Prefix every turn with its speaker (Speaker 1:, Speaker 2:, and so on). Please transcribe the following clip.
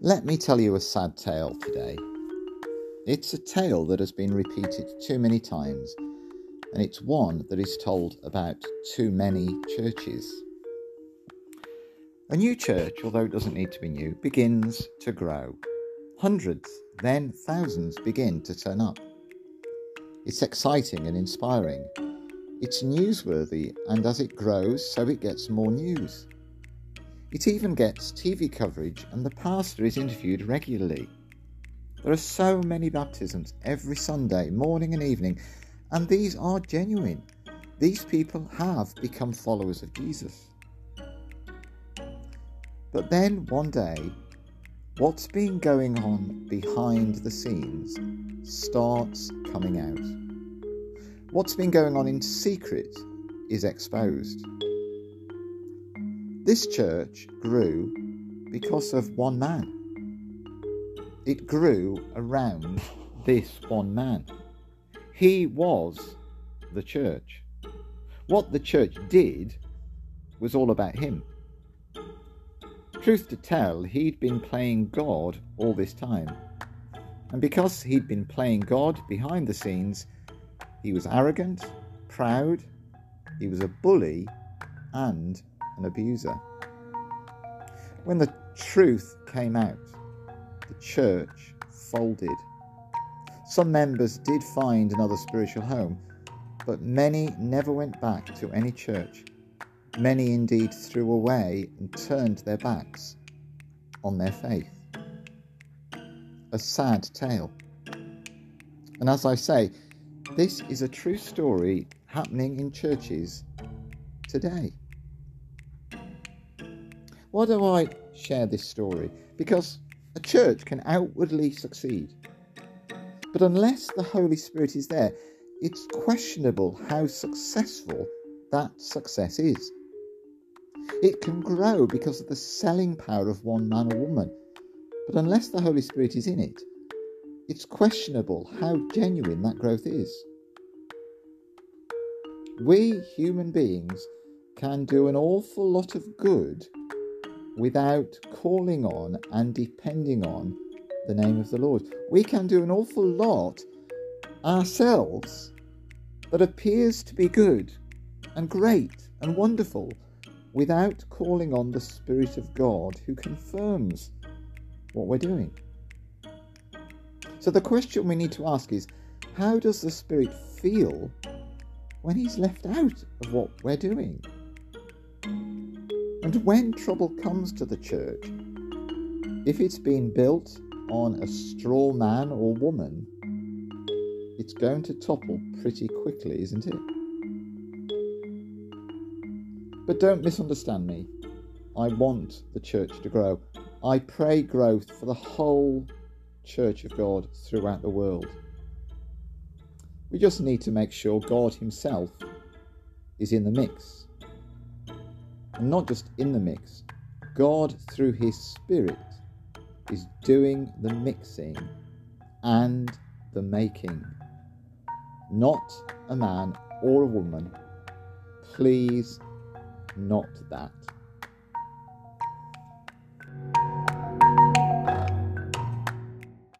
Speaker 1: Let me tell you a sad tale today. It's a tale that has been repeated too many times, and it's one that is told about too many churches. A new church, although it doesn't need to be new, begins to grow. Hundreds, then thousands begin to turn up. It's exciting and inspiring. It's newsworthy, and as it grows, so it gets more news. It even gets TV coverage, and the pastor is interviewed regularly. There are so many baptisms every Sunday, morning and evening, and these are genuine. These people have become followers of Jesus. But then one day, what's been going on behind the scenes starts coming out. What's been going on in secret is exposed. This church grew because of one man. It grew around this one man. He was the church. What the church did was all about him. Truth to tell, he'd been playing God all this time. And because he'd been playing God behind the scenes, he was arrogant, proud, he was a bully, and an abuser. When the truth came out, the church folded. Some members did find another spiritual home, but many never went back to any church. Many indeed threw away and turned their backs on their faith. A sad tale. And as I say, this is a true story happening in churches today. Why do I share this story? Because a church can outwardly succeed. But unless the Holy Spirit is there, it's questionable how successful that success is. It can grow because of the selling power of one man or woman, but unless the Holy Spirit is in it, it's questionable how genuine that growth is. We human beings can do an awful lot of good without calling on and depending on the name of the Lord. We can do an awful lot ourselves that appears to be good and great and wonderful without calling on the Spirit of God who confirms what we're doing. So the question we need to ask is how does the Spirit feel when He's left out of what we're doing? And when trouble comes to the church, if it's been built on a straw man or woman, it's going to topple pretty quickly, isn't it? But don't misunderstand me. I want the church to grow. I pray growth for the whole church of God throughout the world. We just need to make sure God Himself is in the mix not just in the mix. God, through His Spirit, is doing the mixing and the making. Not a man or a woman. Please, not that.